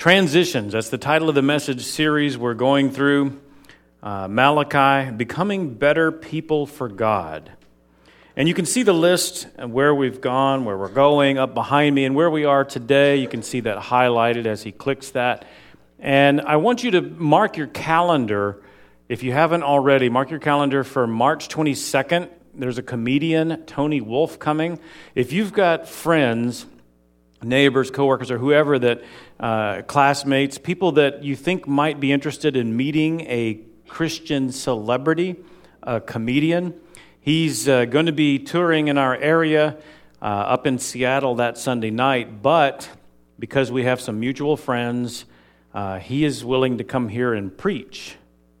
Transitions, that's the title of the message series we're going through. Uh, Malachi, Becoming Better People for God. And you can see the list and where we've gone, where we're going, up behind me, and where we are today. You can see that highlighted as he clicks that. And I want you to mark your calendar, if you haven't already, mark your calendar for March 22nd. There's a comedian, Tony Wolf, coming. If you've got friends, neighbors, coworkers, or whoever that, uh, classmates, people that you think might be interested in meeting a Christian celebrity, a comedian, he's uh, going to be touring in our area uh, up in Seattle that Sunday night, but because we have some mutual friends, uh, he is willing to come here and preach.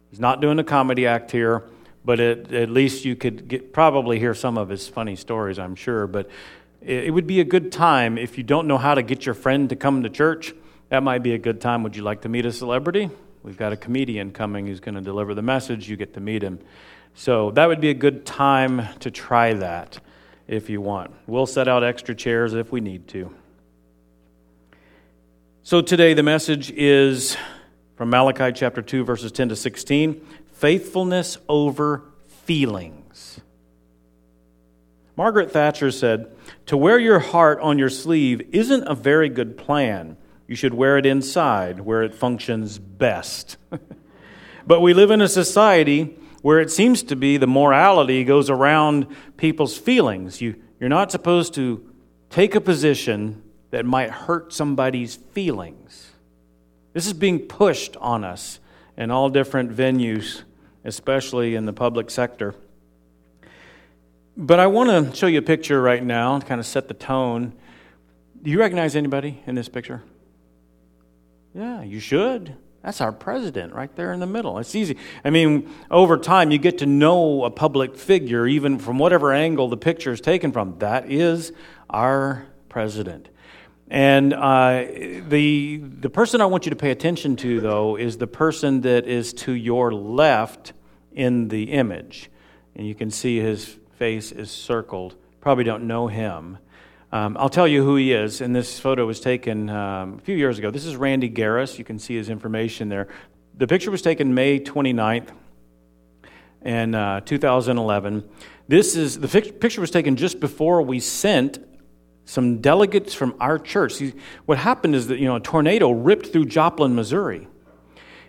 He's not doing a comedy act here, but it, at least you could get, probably hear some of his funny stories, I'm sure. But it, it would be a good time if you don't know how to get your friend to come to church. That might be a good time. Would you like to meet a celebrity? We've got a comedian coming who's going to deliver the message. You get to meet him. So that would be a good time to try that if you want. We'll set out extra chairs if we need to. So today the message is from Malachi chapter 2, verses 10 to 16 faithfulness over feelings. Margaret Thatcher said, To wear your heart on your sleeve isn't a very good plan. You should wear it inside, where it functions best. but we live in a society where it seems to be the morality goes around people's feelings. You, you're not supposed to take a position that might hurt somebody's feelings. This is being pushed on us in all different venues, especially in the public sector. But I want to show you a picture right now to kind of set the tone. Do you recognize anybody in this picture? Yeah, you should. That's our president right there in the middle. It's easy. I mean, over time, you get to know a public figure, even from whatever angle the picture is taken from. That is our president. And uh, the, the person I want you to pay attention to, though, is the person that is to your left in the image. And you can see his face is circled. Probably don't know him. Um, I'll tell you who he is. And this photo was taken um, a few years ago. This is Randy Gariss. You can see his information there. The picture was taken May 29th in uh, 2011. This is the picture was taken just before we sent some delegates from our church. See, what happened is that you know a tornado ripped through Joplin, Missouri,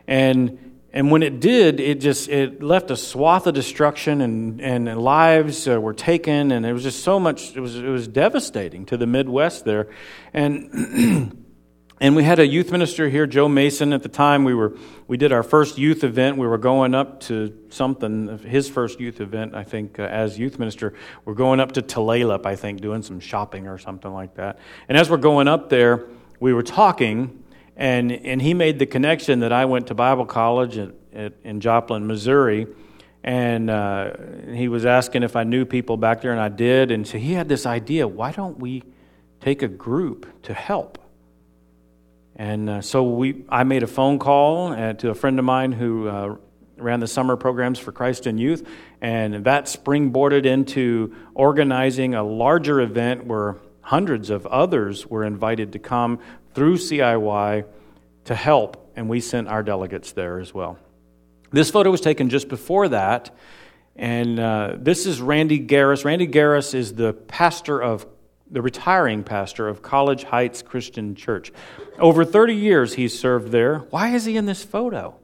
and and when it did, it just it left a swath of destruction, and and lives uh, were taken, and it was just so much. It was it was devastating to the Midwest there, and. And we had a youth minister here, Joe Mason. At the time, we were we did our first youth event. We were going up to something, his first youth event, I think, uh, as youth minister. We're going up to Tulalip, I think, doing some shopping or something like that. And as we're going up there, we were talking, and and he made the connection that I went to Bible college at, at, in Joplin, Missouri, and uh, he was asking if I knew people back there, and I did. And so he had this idea: why don't we take a group to help? And uh, so we, I made a phone call uh, to a friend of mine who uh, ran the summer programs for Christ In Youth, and that springboarded into organizing a larger event where hundreds of others were invited to come through CIY to help, and we sent our delegates there as well. This photo was taken just before that, and uh, this is Randy Gariss. Randy Gariss is the pastor of the retiring pastor of College Heights Christian Church. Over 30 years he's served there. Why is he in this photo?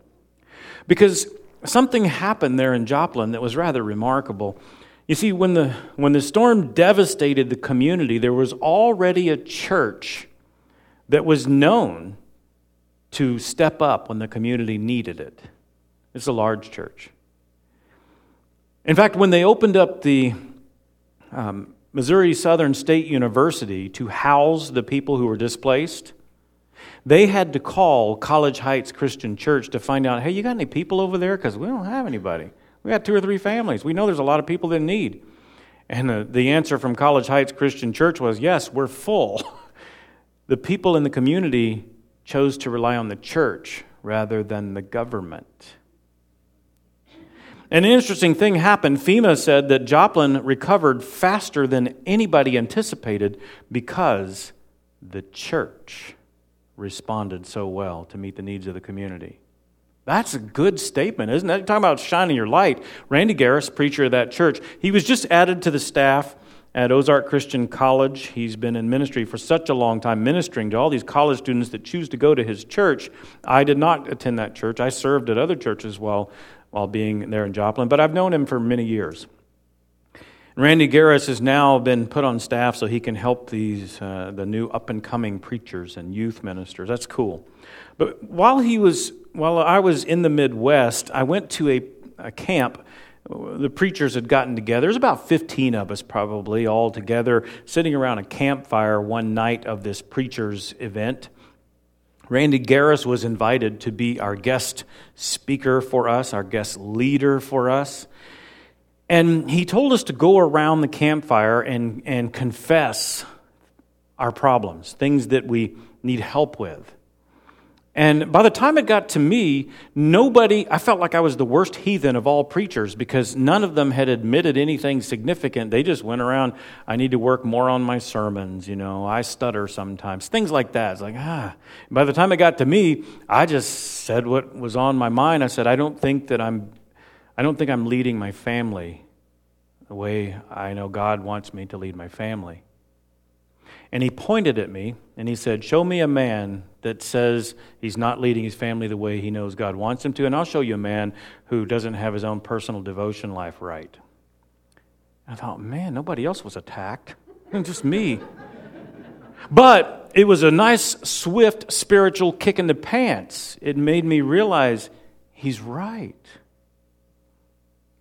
Because something happened there in Joplin that was rather remarkable. You see, when the, when the storm devastated the community, there was already a church that was known to step up when the community needed it. It's a large church. In fact, when they opened up the um, Missouri Southern State University to house the people who were displaced, they had to call College Heights Christian Church to find out, hey, you got any people over there? Because we don't have anybody. We got two or three families. We know there's a lot of people that need. And the, the answer from College Heights Christian Church was, yes, we're full. the people in the community chose to rely on the church rather than the government. An interesting thing happened. FEMA said that Joplin recovered faster than anybody anticipated because the church responded so well to meet the needs of the community. That's a good statement, isn't it? You're Talking about shining your light. Randy Gariss, preacher of that church, he was just added to the staff at Ozark Christian College. He's been in ministry for such a long time, ministering to all these college students that choose to go to his church. I did not attend that church. I served at other churches while, while being there in Joplin, but I've known him for many years. Randy Gariss has now been put on staff so he can help these uh, the new up and coming preachers and youth ministers. That's cool. But while he was while I was in the Midwest, I went to a, a camp. The preachers had gotten together. There's about 15 of us probably all together sitting around a campfire one night of this preachers event. Randy Gariss was invited to be our guest speaker for us, our guest leader for us. And he told us to go around the campfire and, and confess our problems, things that we need help with. And by the time it got to me, nobody, I felt like I was the worst heathen of all preachers because none of them had admitted anything significant. They just went around, I need to work more on my sermons, you know, I stutter sometimes, things like that. It's like, ah. By the time it got to me, I just said what was on my mind. I said, I don't think that I'm I don't think I'm leading my family the way I know God wants me to lead my family. And he pointed at me and he said, Show me a man that says he's not leading his family the way he knows God wants him to, and I'll show you a man who doesn't have his own personal devotion life right. I thought, man, nobody else was attacked, just me. but it was a nice, swift spiritual kick in the pants. It made me realize he's right.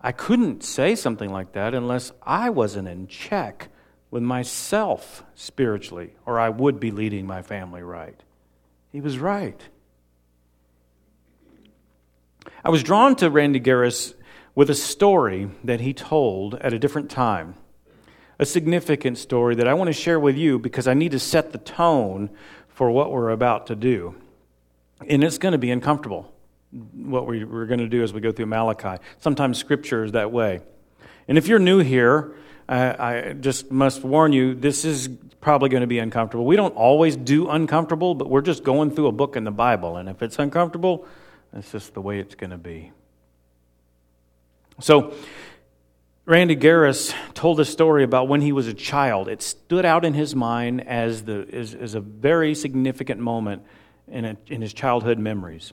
I couldn't say something like that unless I wasn't in check with myself spiritually, or I would be leading my family right. He was right. I was drawn to Randy Gariss with a story that he told at a different time. A significant story that I want to share with you because I need to set the tone for what we're about to do. And it's going to be uncomfortable what we, are going to do as we go through Malachi. Sometimes Scripture is that way. And if you're new here, I just must warn you, this is probably going to be uncomfortable. We don't always do uncomfortable, but we're just going through a book in the Bible. And if it's uncomfortable, that's just the way it's going to be. So, Randy Gariss told a story about when he was a child. It stood out in his mind as, the, as, as a very significant moment in, a, in his childhood memories.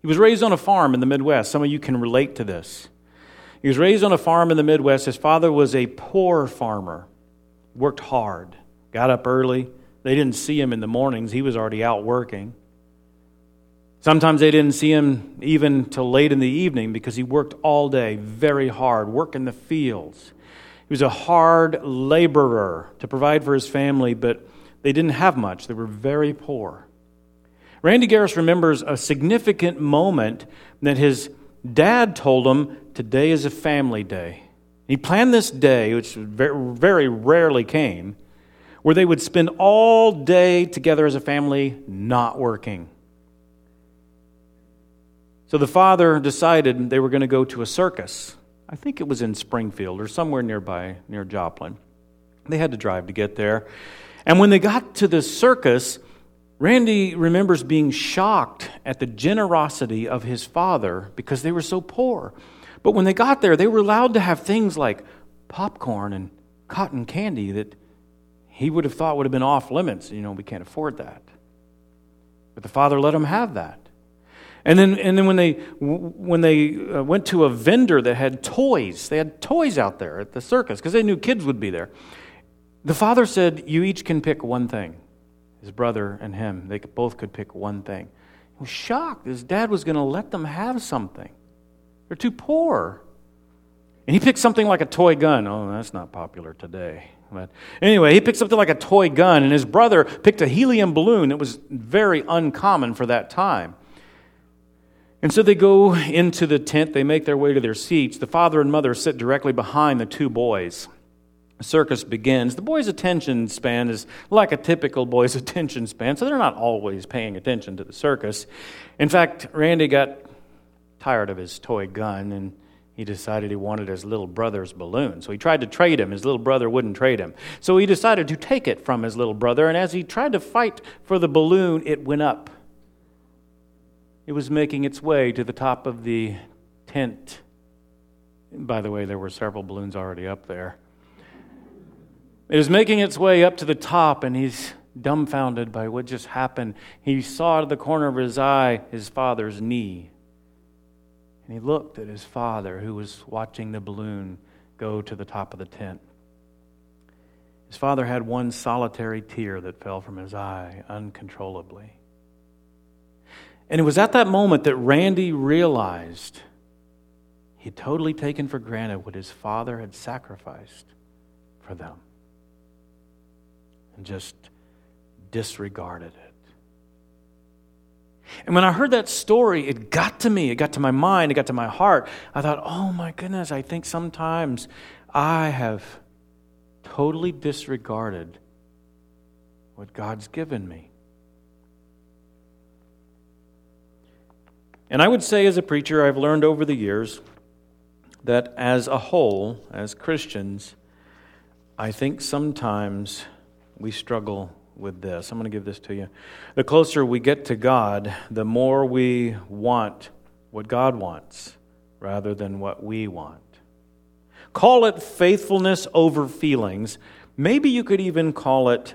He was raised on a farm in the Midwest. Some of you can relate to this. He was raised on a farm in the Midwest. His father was a poor farmer, worked hard, got up early. They didn't see him in the mornings, he was already out working. Sometimes they didn't see him even till late in the evening because he worked all day, very hard, work in the fields. He was a hard laborer to provide for his family, but they didn't have much. They were very poor. Randy Gariss remembers a significant moment that his dad told him, Today is a family day. He planned this day, which very rarely came, where they would spend all day together as a family not working. So the father decided they were going to go to a circus. I think it was in Springfield or somewhere nearby, near Joplin. They had to drive to get there. And when they got to the circus, Randy remembers being shocked at the generosity of his father because they were so poor. But when they got there, they were allowed to have things like popcorn and cotton candy that he would have thought would have been off limits. You know, we can't afford that. But the father let them have that. And then, and then when they, when they uh, went to a vendor that had toys, they had toys out there at the circus because they knew kids would be there. The father said, You each can pick one thing his brother and him. They both could pick one thing. He was shocked. His dad was going to let them have something. They're too poor. And he picked something like a toy gun. Oh, that's not popular today. But anyway, he picked something like a toy gun, and his brother picked a helium balloon. It was very uncommon for that time. And so they go into the tent, they make their way to their seats. The father and mother sit directly behind the two boys The circus begins, the boy's attention span is like a typical boy's attention span, so they're not always paying attention to the circus. In fact, Randy got tired of his toy gun and he decided he wanted his little brother's balloon. So he tried to trade him. His little brother wouldn't trade him. So he decided to take it from his little brother, and as he tried to fight for the balloon, it went up. It was making its way to the top of the tent. By the way, there were several balloons already up there. It was making its way up to the top, and he's dumbfounded by what just happened. He saw out of the corner of his eye his father's knee. And he looked at his father, who was watching the balloon go to the top of the tent. His father had one solitary tear that fell from his eye uncontrollably. And it was at that moment that Randy realized he had totally taken for granted what his father had sacrificed for them and just disregarded it. And when I heard that story, it got to me. It got to my mind. It got to my heart. I thought, oh my goodness, I think sometimes I have totally disregarded what God's given me. And I would say, as a preacher, I've learned over the years that as a whole, as Christians, I think sometimes we struggle with this. I'm going to give this to you. The closer we get to God, the more we want what God wants rather than what we want. Call it faithfulness over feelings. Maybe you could even call it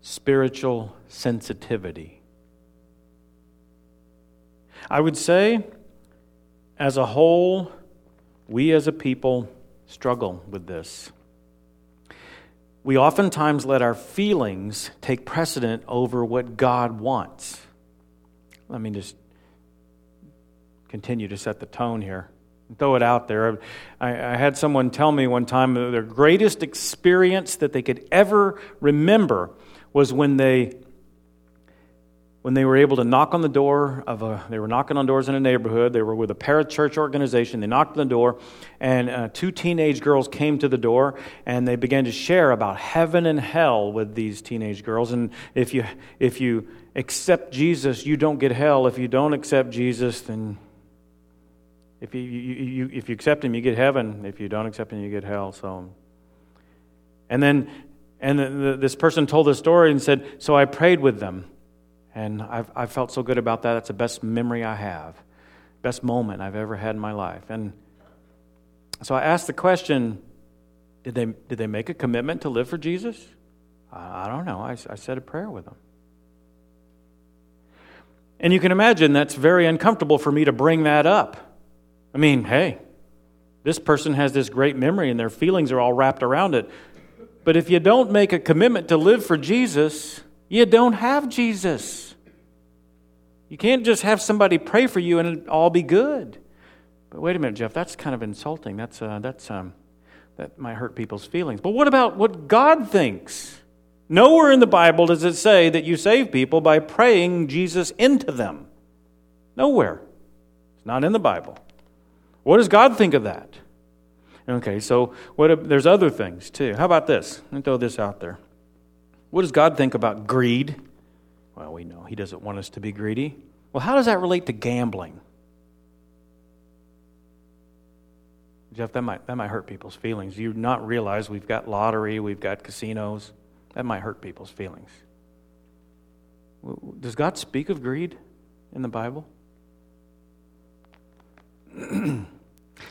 spiritual sensitivity. I would say, as a whole, we as a people struggle with this we oftentimes let our feelings take precedent over what God wants. Let me just continue to set the tone here. Throw it out there. I, I had someone tell me one time their greatest experience that they could ever remember was when they when they were able to knock on the door of a they were knocking on doors in a neighborhood. They were with a parachurch organization. They knocked on the door and uh, two teenage girls came to the door and they began to share about heaven and hell with these teenage girls. And if you if you accept jesus you don't get hell. If you don't accept jesus then if you, you, you if you accept him you get heaven. If you don't accept him you get hell. So and then and the, the, this person told the story and said so i prayed with them and I've, I've felt so good about that. That's the best memory I have, best moment I've ever had in my life. And so I asked the question did they, did they make a commitment to live for Jesus? I, I don't know. I, I said a prayer with them. And you can imagine that's very uncomfortable for me to bring that up. I mean, hey, this person has this great memory and their feelings are all wrapped around it. But if you don't make a commitment to live for Jesus, you don't have Jesus. You can't just have somebody pray for you and it all be good. But wait a minute, Jeff, that's kind of insulting. That's, uh, that's, um, that might hurt people's feelings. But what about what God thinks? Nowhere in the Bible does it say that you save people by praying Jesus into them. Nowhere. It's not in the Bible. What does God think of that? Okay, so what, there's other things too. How about this? Let me throw this out there. What does God think about greed? Well, we know He doesn't want us to be greedy. Well, how does that relate to gambling? Jeff, that might, that might hurt people's feelings. You not realize we've got lottery, we've got casinos. That might hurt people's feelings. Does God speak of greed in the Bible?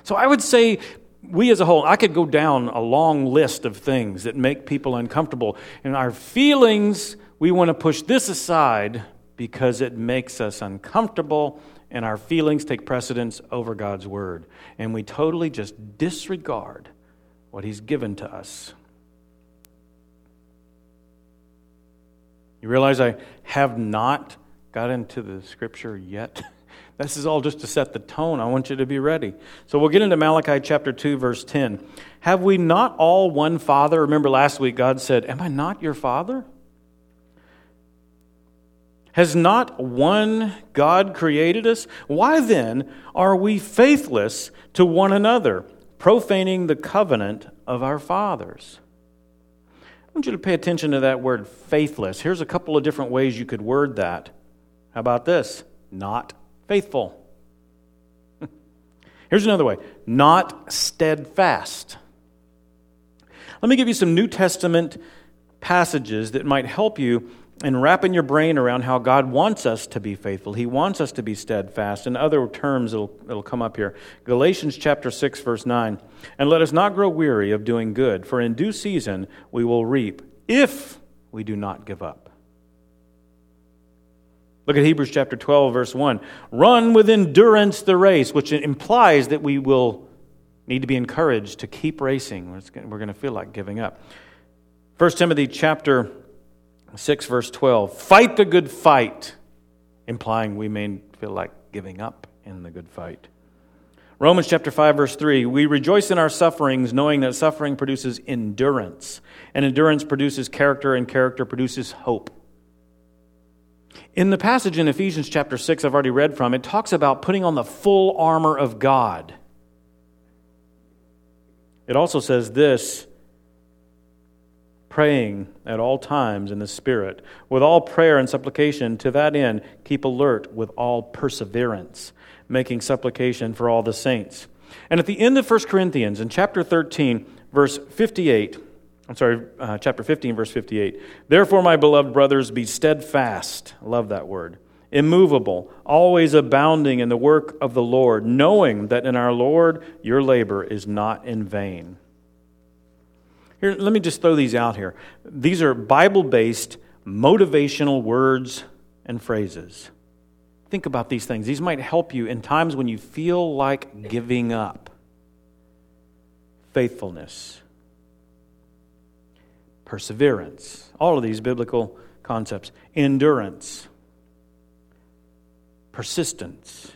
so I would say we as a whole, I could go down a long list of things that make people uncomfortable. And our feelings we want to push this aside because it makes us uncomfortable and our feelings take precedence over God's word. And we totally just disregard what He's given to us. You realize I have not got into the scripture yet? this is all just to set the tone. I want you to be ready. So we'll get into Malachi chapter 2, verse 10. Have we not all one Father? Remember last week God said, Am I not your Father? Has not one God created us? Why then are we faithless to one another, profaning the covenant of our fathers? I want you to pay attention to that word faithless. Here's a couple of different ways you could word that. How about this? Not faithful. Here's another way not steadfast. Let me give you some New Testament passages that might help you in wrapping your brain around how God wants us to be faithful. He wants us to be steadfast. In other terms, it'll, it'll come up here. Galatians chapter 6, verse 9. And let us not grow weary of doing good, for in due season we will reap if we do not give up. Look at Hebrews chapter 12, verse 1. Run with endurance the race, which implies that we will need to be encouraged to keep racing. We're going to feel like giving up. 1 Timothy chapter 6, verse 12. Fight the good fight, implying we may feel like giving up in the good fight. Romans chapter 5, verse 3. We rejoice in our sufferings, knowing that suffering produces endurance, and endurance produces character, and character produces hope. In the passage in Ephesians chapter 6, I've already read from, it talks about putting on the full armor of God. It also says this praying at all times in the Spirit, with all prayer and supplication, to that end, keep alert with all perseverance, making supplication for all the saints. And at the end of 1 Corinthians, in chapter 13, verse 58, I'm sorry, uh, chapter 15, verse 58. Therefore, my beloved brothers, be steadfast. I love that word immovable, always abounding in the work of the Lord, knowing that in our Lord your labor is not in vain. Here, let me just throw these out here. These are Bible based motivational words and phrases. Think about these things. These might help you in times when you feel like giving up. Faithfulness, perseverance, all of these biblical concepts, endurance persistence,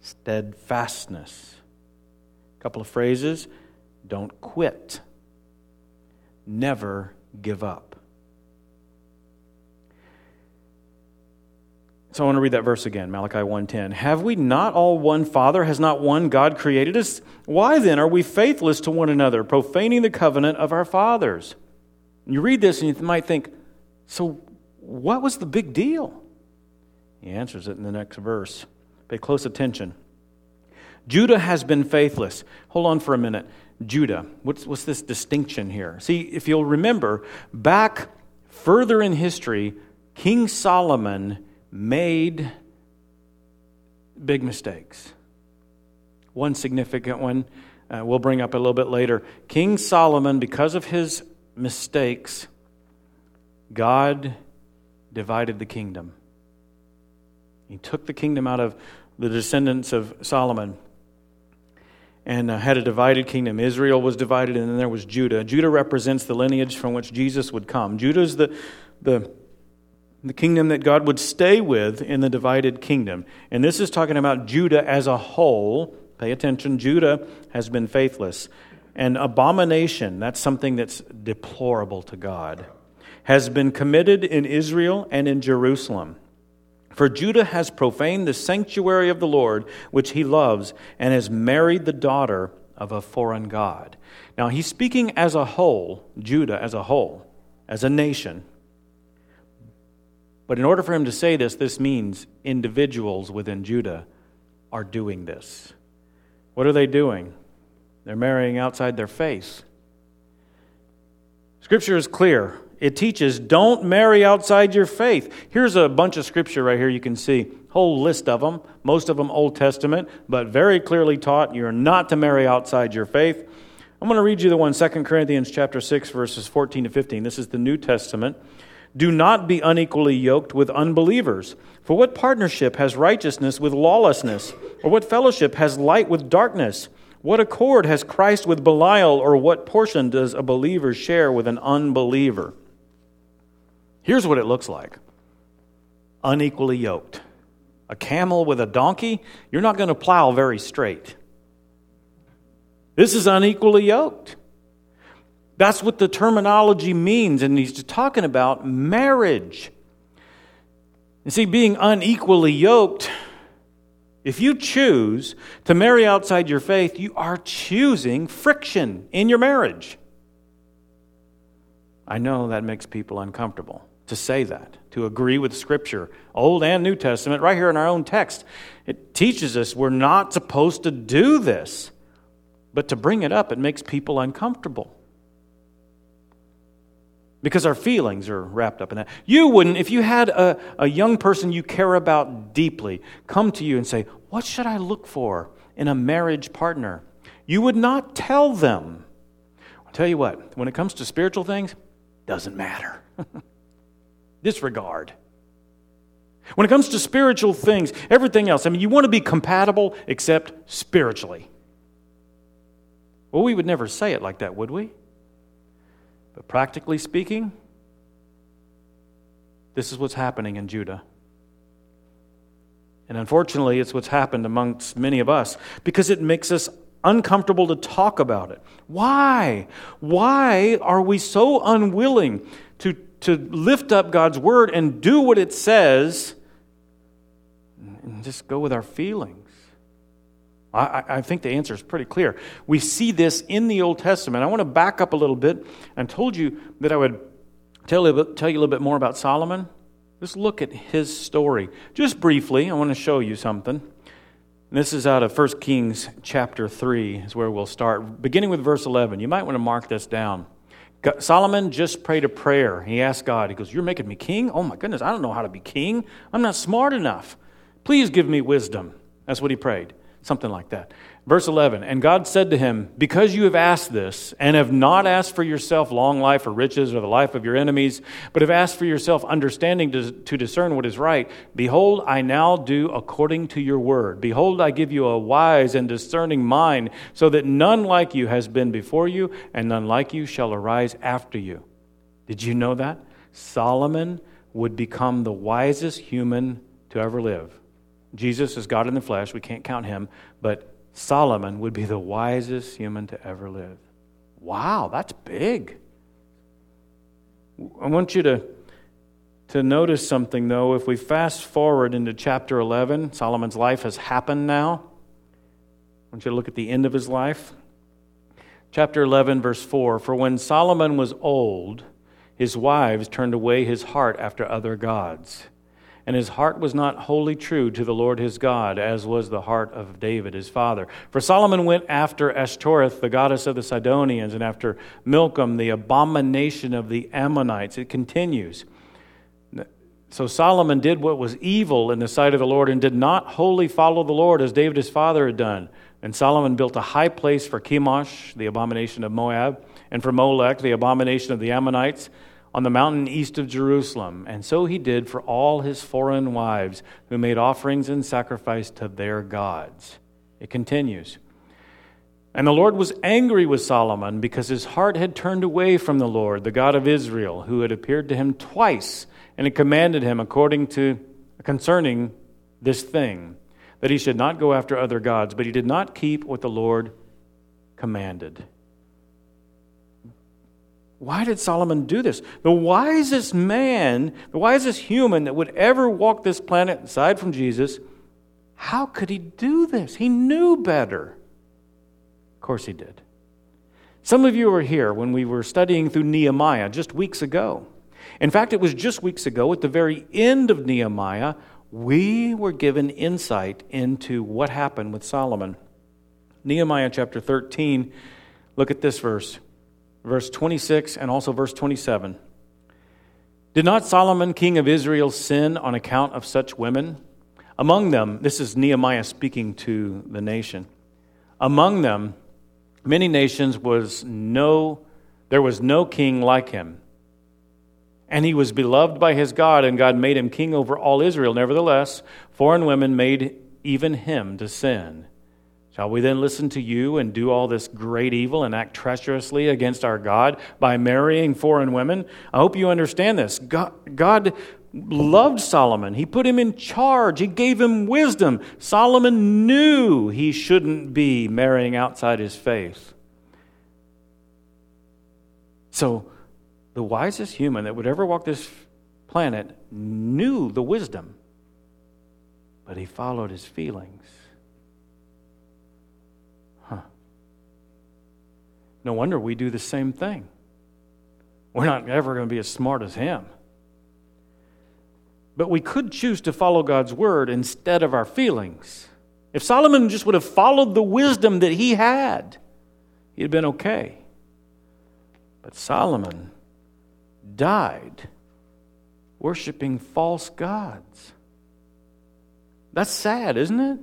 steadfastness. A couple of phrases don't quit, never give up. So I want to read that verse again, Malachi 1:10. Have we not all one Father? Has not one God created us? Why then are we faithless to one another, profaning the covenant of our fathers? You read this and you might think, so what was the big deal? He answers it in the next verse. Pay close attention. Judah has been faithless. Hold on for a minute. Judah, what's, what's this distinction here? See, if you'll remember, back further in history, King Solomon made big mistakes. One significant one uh, we'll bring up a little bit later. King Solomon, because of his mistakes, God divided the kingdom. He took the kingdom out of the descendants of Solomon and uh, had a divided kingdom. Israel was divided, and then there was Judah. Judah represents the lineage from which Jesus would come. Judah is the, the, the kingdom that God would stay with in the divided kingdom. And this is talking about Judah as a whole. Pay attention, Judah has been faithless. And abomination, that's something that's deplorable to God, has been committed in Israel and in Jerusalem. For Judah has profaned the sanctuary of the Lord, which he loves, and has married the daughter of a foreign God. Now, he's speaking as a whole, Judah as a whole, as a nation. But in order for him to say this, this means individuals within Judah are doing this. What are they doing? They're marrying outside their faith. Scripture is clear it teaches don't marry outside your faith. Here's a bunch of scripture right here you can see. Whole list of them, most of them Old Testament, but very clearly taught you're not to marry outside your faith. I'm going to read you the one 2 Corinthians chapter 6 verses 14 to 15. This is the New Testament. Do not be unequally yoked with unbelievers. For what partnership has righteousness with lawlessness? Or what fellowship has light with darkness? What accord has Christ with Belial? Or what portion does a believer share with an unbeliever? Here's what it looks like unequally yoked. A camel with a donkey, you're not going to plow very straight. This is unequally yoked. That's what the terminology means, and he's talking about marriage. You see, being unequally yoked, if you choose to marry outside your faith, you are choosing friction in your marriage. I know that makes people uncomfortable. to say that, to agree with Scripture, Old and New Testament, right here in our own text. It teaches us we're not supposed to do this, but to bring it up, it makes people uncomfortable. Because our feelings are wrapped up in that. You wouldn't, if you had a, a young person you care about deeply come to you and say, What should I look for in a marriage partner? You would not tell them. I'll tell you what, when it comes to spiritual things, doesn't matter. Disregard. When it comes to spiritual things, everything else, I mean, you want to be compatible except spiritually. Well, we would never say it like that, would we? But practically speaking, this is what's happening in Judah. And unfortunately, it's what's happened amongst many of us because it makes us uncomfortable to talk about it. Why? Why are we so unwilling to, to lift up God's word and do what it says and just go with our feelings? I, I, think the answer is pretty clear. We see this in the Old Testament. I want to back up a little bit. I told you that I would tell you, tell you a little bit more about Solomon. Let's look at his story. Just briefly, I want to show you something. This is out of 1 Kings chapter 3, is where we'll start, beginning with verse 11. You might want to mark this down. Solomon just prayed a prayer. He asked God, He goes, You're making me king? Oh my goodness, I don't know how to be king. I'm not smart enough. Please give me wisdom. That's what he prayed. Something like that. Verse 11 And God said to him, Because you have asked this, and have not asked for yourself long life or riches or the life of your enemies, but have asked for yourself understanding to, to discern what is right, behold, I now do according to your word. Behold, I give you a wise and discerning mind, so that none like you has been before you, and none like you shall arise after you. Did you know that? Solomon would become the wisest human to ever live. Jesus is God in the flesh. We can't count him. But Solomon would be the wisest human to ever live. Wow, that's big. I want you to, to notice something, though. If we fast forward into chapter 11, Solomon's life has happened now. I want you to look at the end of his life. Chapter 11, verse 4 For when Solomon was old, his wives turned away his heart after other gods and his heart was not wholly true to the Lord his God, as was the heart of David his father. For Solomon went after Ashtoreth, the goddess of the Sidonians, and after Milcom, the abomination of the Ammonites. It continues. So Solomon did what was evil in the sight of the Lord and did not wholly follow the Lord as David his father had done. And Solomon built a high place for Chemosh, the abomination of Moab, and for Molech, the abomination of the Ammonites on the mountain east of Jerusalem. And so he did for all his foreign wives who made offerings and sacrifice to their gods. It continues. And the Lord was angry with Solomon because his heart had turned away from the Lord, the God of Israel, who had appeared to him twice and had commanded him according to concerning this thing that he should not go after other gods, but he did not keep what the Lord commanded. Why did Solomon do this? The wisest man, the wisest human that would ever walk this planet aside from Jesus, how could he do this? He knew better. Of course he did. Some of you were here when we were studying through Nehemiah just weeks ago. In fact, it was just weeks ago, at the very end of Nehemiah, we were given insight into what happened with Solomon. Nehemiah chapter 13, look at this verse verse 26 and also verse 27. Did not Solomon, king of Israel, sin on account of such women? Among them, this is Nehemiah speaking to the nation. Among them, many nations was no there was no king like him. And he was beloved by his God, and God made him king over all Israel. Nevertheless, foreign women made even him to sin. Shall we then listen to you and do all this great evil and act treacherously against our God by marrying foreign women? I hope you understand this. God, God loved Solomon. He put him in charge. He gave him wisdom. Solomon knew he shouldn't be marrying outside his faith. So, the wisest human that would ever walk this planet knew the wisdom, but he followed his feelings. No wonder we do the same thing. We're not ever going to be as smart as him. But we could choose to follow God's word instead of our feelings. If Solomon just would have followed the wisdom that he had, he'd have been okay. But Solomon died worshiping false gods. That's sad, isn't it?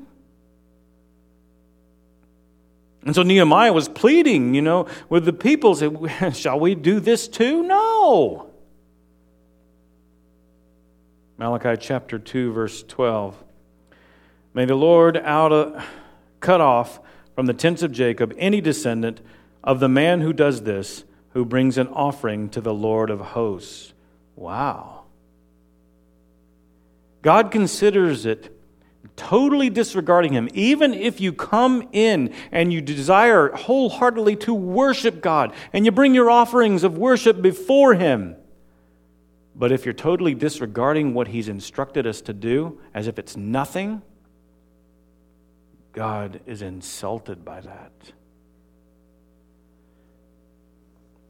And so Nehemiah was pleading, you know, with the people, said, Shall we do this too? No. Malachi chapter 2, verse 12. May the Lord out of, cut off from the tents of Jacob any descendant of the man who does this, who brings an offering to the Lord of hosts. Wow. God considers it totally disregarding him, even if you come in and you desire wholeheartedly to worship God and you bring your offerings of worship before him. But if you're totally disregarding what he's instructed us to do as if it's nothing, God is insulted by that.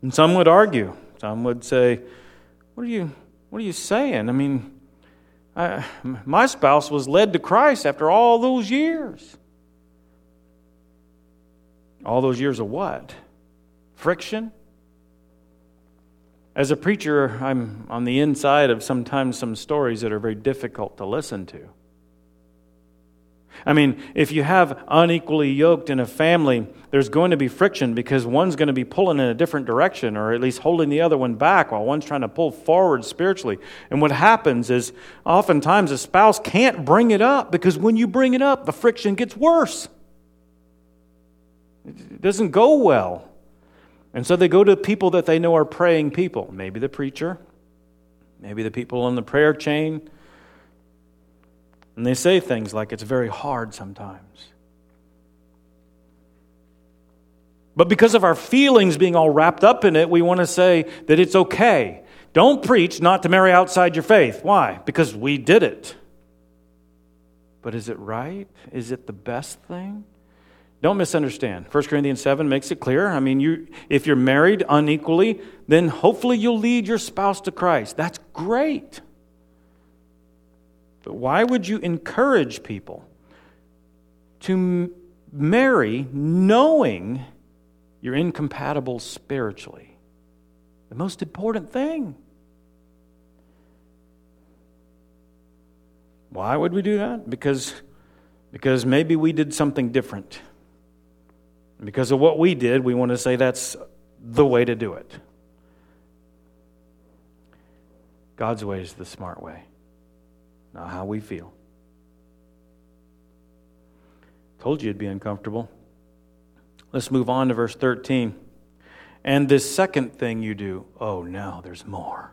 And some would argue, some would say, What are you, what are you saying? I mean, I, my spouse was led to Christ after all those years. All those years of what? Friction? As a preacher, I'm on the inside of sometimes some stories that are very difficult to listen to. I mean, if you have unequally yoked in a family, there's going to be friction because one's going to be pulling in a different direction or at least holding the other one back while one's trying to pull forward spiritually. And what happens is oftentimes a spouse can't bring it up because when you bring it up, the friction gets worse. It doesn't go well. And so they go to people that they know are praying people, maybe the preacher, maybe the people on the prayer chain and they say things like it's very hard sometimes. But because of our feelings being all wrapped up in it, we want to say that it's okay. Don't preach not to marry outside your faith. Why? Because we did it. But is it right? Is it the best thing? Don't misunderstand. 1 Corinthians 7 makes it clear. I mean, you, if you're married unequally, then hopefully you'll lead your spouse to Christ. That's great. But why would you encourage people to marry knowing you're incompatible spiritually? The most important thing. Why would we do that? Because, because maybe we did something different. Because of what we did, we want to say that's the way to do it. God's way is the smart way not how we feel. Told you it'd be uncomfortable. Let's move on to verse 13. And this second thing you do, oh no, there's more.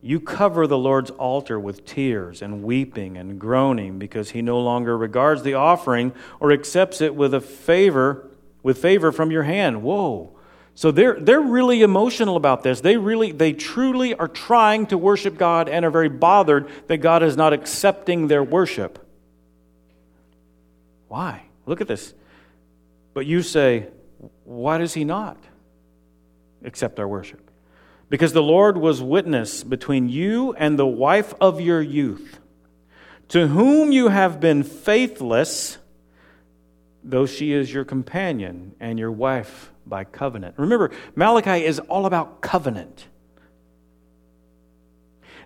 You cover the Lord's altar with tears and weeping and groaning because he no longer regards the offering or accepts it with a favor with favor from your hand. Whoa. So they're, they're really emotional about this. They really, they truly are trying to worship God and are very bothered that God is not accepting their worship. Why? Look at this. But you say, why does he not accept our worship? Because the Lord was witness between you and the wife of your youth, to whom you have been faithless, though she is your companion and your wife by covenant. Remember, Malachi is all about covenant.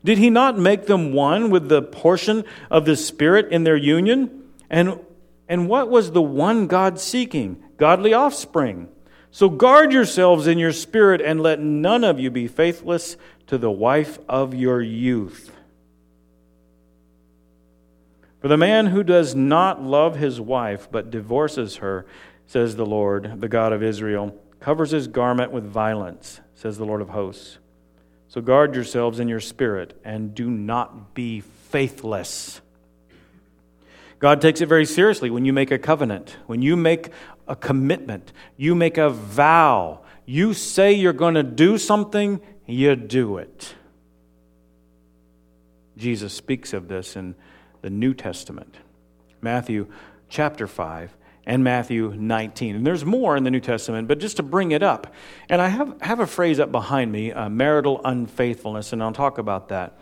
Did he not make them one with the portion of the Spirit in their union? And, and what was the one God seeking? Godly offspring. So guard yourselves in your spirit and let none of you be faithless to the wife of your youth. For the man who does not love his wife but divorces her says the Lord, the God of Israel, covers his garment with violence, says the Lord of hosts. So guard yourselves in your spirit and do not be faithless. God takes it very seriously when you make a covenant, when you make a commitment, you make a vow, you say you're going to do something, you do it. Jesus speaks of this in the New Testament. Matthew chapter 5 and Matthew 19. And there's more in the New Testament, but just to bring it up. And I have, have a phrase up behind me uh, marital unfaithfulness, and I'll talk about that.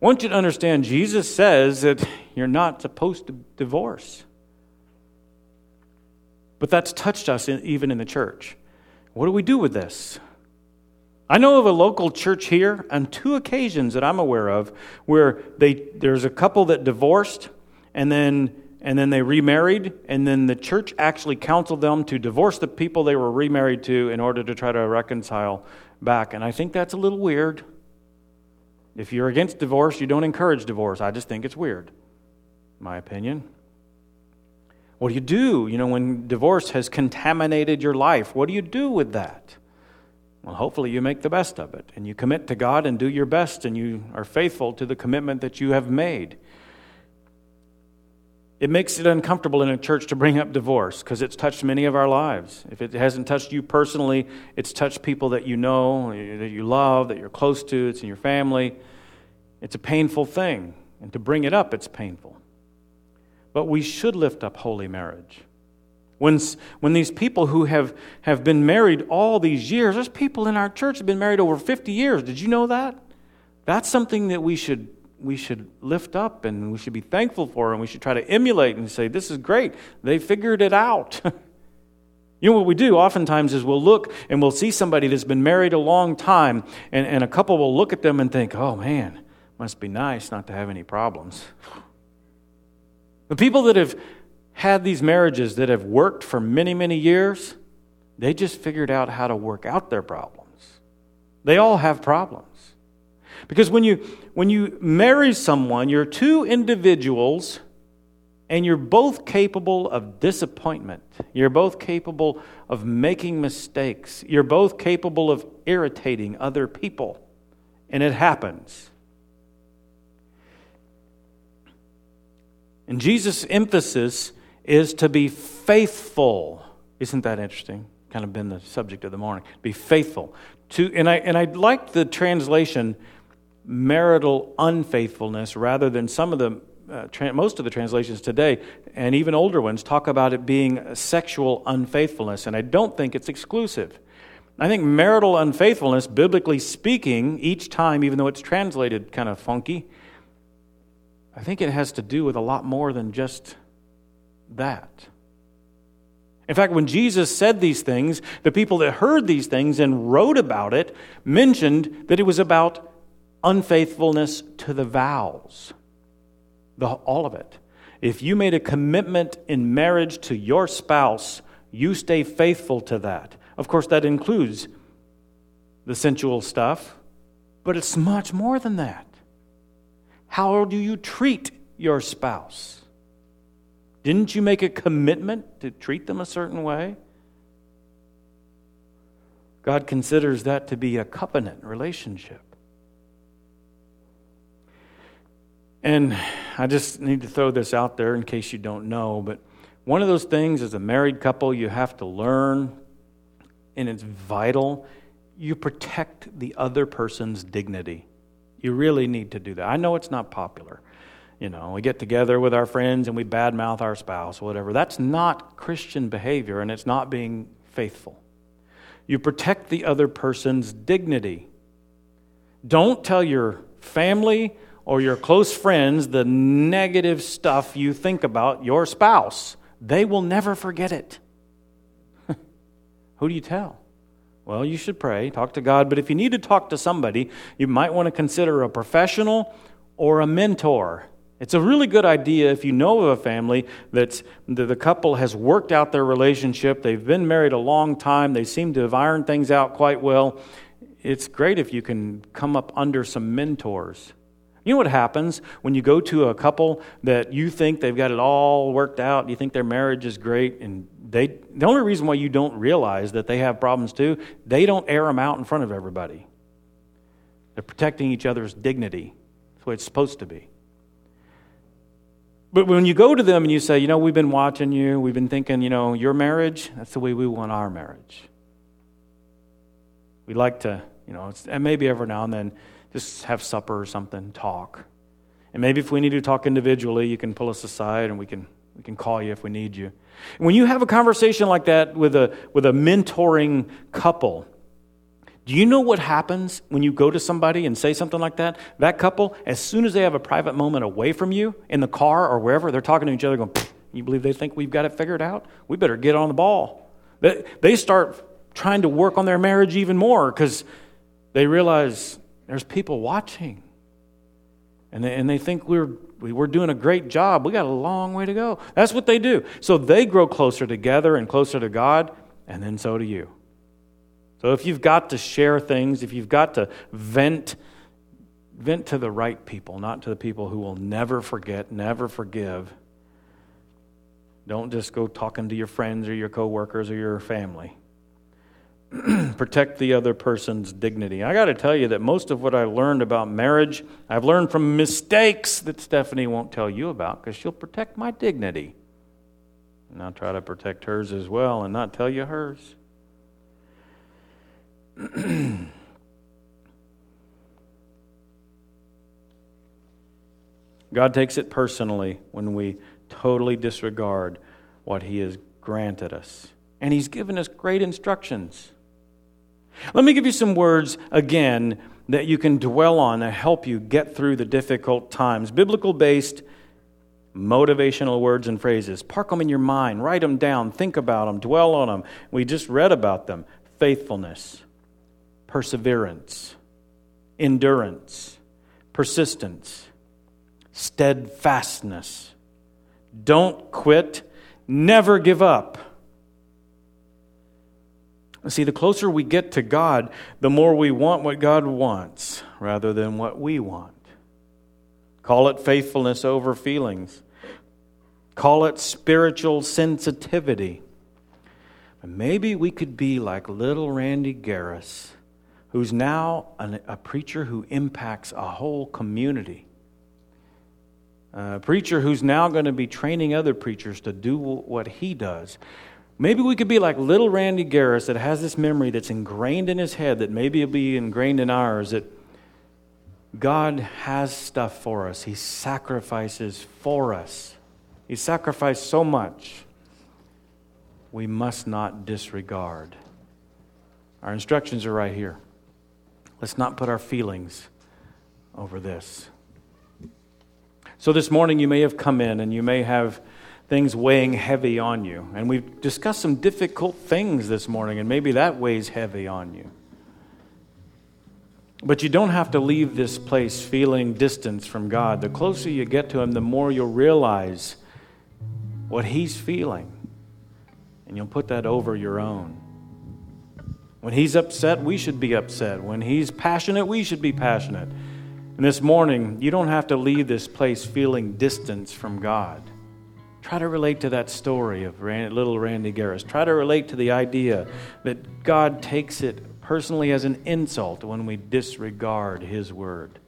I want you to understand Jesus says that you're not supposed to divorce. But that's touched us in, even in the church. What do we do with this? I know of a local church here on two occasions that I'm aware of where they, there's a couple that divorced and then and then they remarried, and then the church actually counseled them to divorce the people they were remarried to in order to try to reconcile back. And I think that's a little weird. If you're against divorce, you don't encourage divorce. I just think it's weird, my opinion. What do you do, you know, when divorce has contaminated your life? What do you do with that? Well, hopefully you make the best of it and you commit to God and do your best and you are faithful to the commitment that you have made. It makes it uncomfortable in a church to bring up divorce because it's touched many of our lives. If it hasn't touched you personally, it's touched people that you know, that you love, that you're close to, it's in your family. It's a painful thing. And to bring it up, it's painful. But we should lift up holy marriage. When, when these people who have, have been married all these years, there's people in our church have been married over 50 years. Did you know that? That's something that we should we should lift up and we should be thankful for and we should try to emulate and say, This is great. They figured it out. you know what we do oftentimes is we'll look and we'll see somebody that's been married a long time, and, and a couple will look at them and think, Oh man, must be nice not to have any problems. The people that have had these marriages that have worked for many, many years, they just figured out how to work out their problems. They all have problems. Because when you, when you marry someone, you're two individuals and you're both capable of disappointment. You're both capable of making mistakes. You're both capable of irritating other people. And it happens. And Jesus' emphasis is to be faithful. Isn't that interesting? Kind of been the subject of the morning. Be faithful. To, and I, and I like the translation marital unfaithfulness rather than some of the uh, tra- most of the translations today and even older ones talk about it being sexual unfaithfulness and i don't think it's exclusive i think marital unfaithfulness biblically speaking each time even though it's translated kind of funky i think it has to do with a lot more than just that in fact, when Jesus said these things, the people that heard these things and wrote about it mentioned that it was about unfaithfulness to the vows, the, all of it. If you made a commitment in marriage to your spouse, you stay faithful to that. Of course, that includes the sensual stuff, but it's much more than that. How do you treat your spouse? Didn't you make a commitment to treat them a certain way? God considers that to be a covenant relationship. And I just need to throw this out there in case you don't know, but one of those things as a married couple you have to learn, and it's vital, you protect the other person's dignity. You really need to do that. I know it's not popular. You know, we get together with our friends and we badmouth our spouse, whatever. That's not Christian behavior and it's not being faithful. You protect the other person's dignity. Don't tell your family or your close friends the negative stuff you think about your spouse. They will never forget it. Who do you tell? Well, you should pray, talk to God, but if you need to talk to somebody, you might want to consider a professional or a mentor. It's a really good idea if you know of a family that's the couple has worked out their relationship, they've been married a long time, they seem to have ironed things out quite well. It's great if you can come up under some mentors you know what happens when you go to a couple that you think they've got it all worked out, you think their marriage is great, and they the only reason why you don't realize that they have problems too, they don't air them out in front of everybody. They're protecting each other's dignity. That's what it's supposed to be. But when you go to them and you say, you know, we've been watching you, we've been thinking, you know, your marriage, that's the way we want our marriage. We like to, you know, and maybe every now and then just have supper or something, talk. And maybe if we need to talk individually, you can pull us aside and we can We can call you if we need you. When you have a conversation like that with a, with a mentoring couple, do you know what happens when you go to somebody and say something like that? That couple, as soon as they have a private moment away from you in the car or wherever, they're talking to each other going, You believe they think we've got it figured out? We better get on the ball. They, start trying to work on their marriage even more because they realize there's people watching. And they, and they think we're, we're doing a great job. We got a long way to go. That's what they do. So they grow closer together and closer to God, and then so do you. So if you've got to share things, if you've got to vent, vent to the right people, not to the people who will never forget, never forgive. Don't just go talking to your friends or your coworkers or your family. protect the other person's dignity. I got to tell you that most of what I learned about marriage, I've learned from mistakes that Stephanie won't tell you about because she'll protect my dignity. And I'll try to protect hers as well and not tell you hers. God takes it personally when we totally disregard what He has granted us. And He's given us great instructions. Let me give you some words again that you can dwell on to help you get through the difficult times. Biblical based motivational words and phrases. Park them in your mind, write them down, think about them, dwell on them. We just read about them faithfulness, perseverance, endurance, persistence, steadfastness. Don't quit, never give up See, the closer we get to God, the more we want what God wants rather than what we want. Call it faithfulness over feelings, call it spiritual sensitivity. Maybe we could be like little Randy Gariss, who's now an, a preacher who impacts a whole community. A preacher who's now going to be training other preachers to do what he does. Maybe we could be like little Randy Gariss that has this memory that's ingrained in his head that maybe it'll be ingrained in ours that God has stuff for us. He sacrifices for us. He sacrificed so much. We must not disregard. Our instructions are right here. Let's not put our feelings over this. So this morning you may have come in and you may have things weighing heavy on you. And we've discussed some difficult things this morning, and maybe that weighs heavy on you. But you don't have to leave this place feeling distance from God. The closer you get to Him, the more you'll realize what He's feeling. And you'll put that over your own. When He's upset, we should be upset. When He's passionate, we should be passionate. And this morning, you don't have to leave this place feeling distance from God. Try to relate to that story of little Randy Gariss. Try to relate to the idea that God takes it personally as an insult when we disregard His word.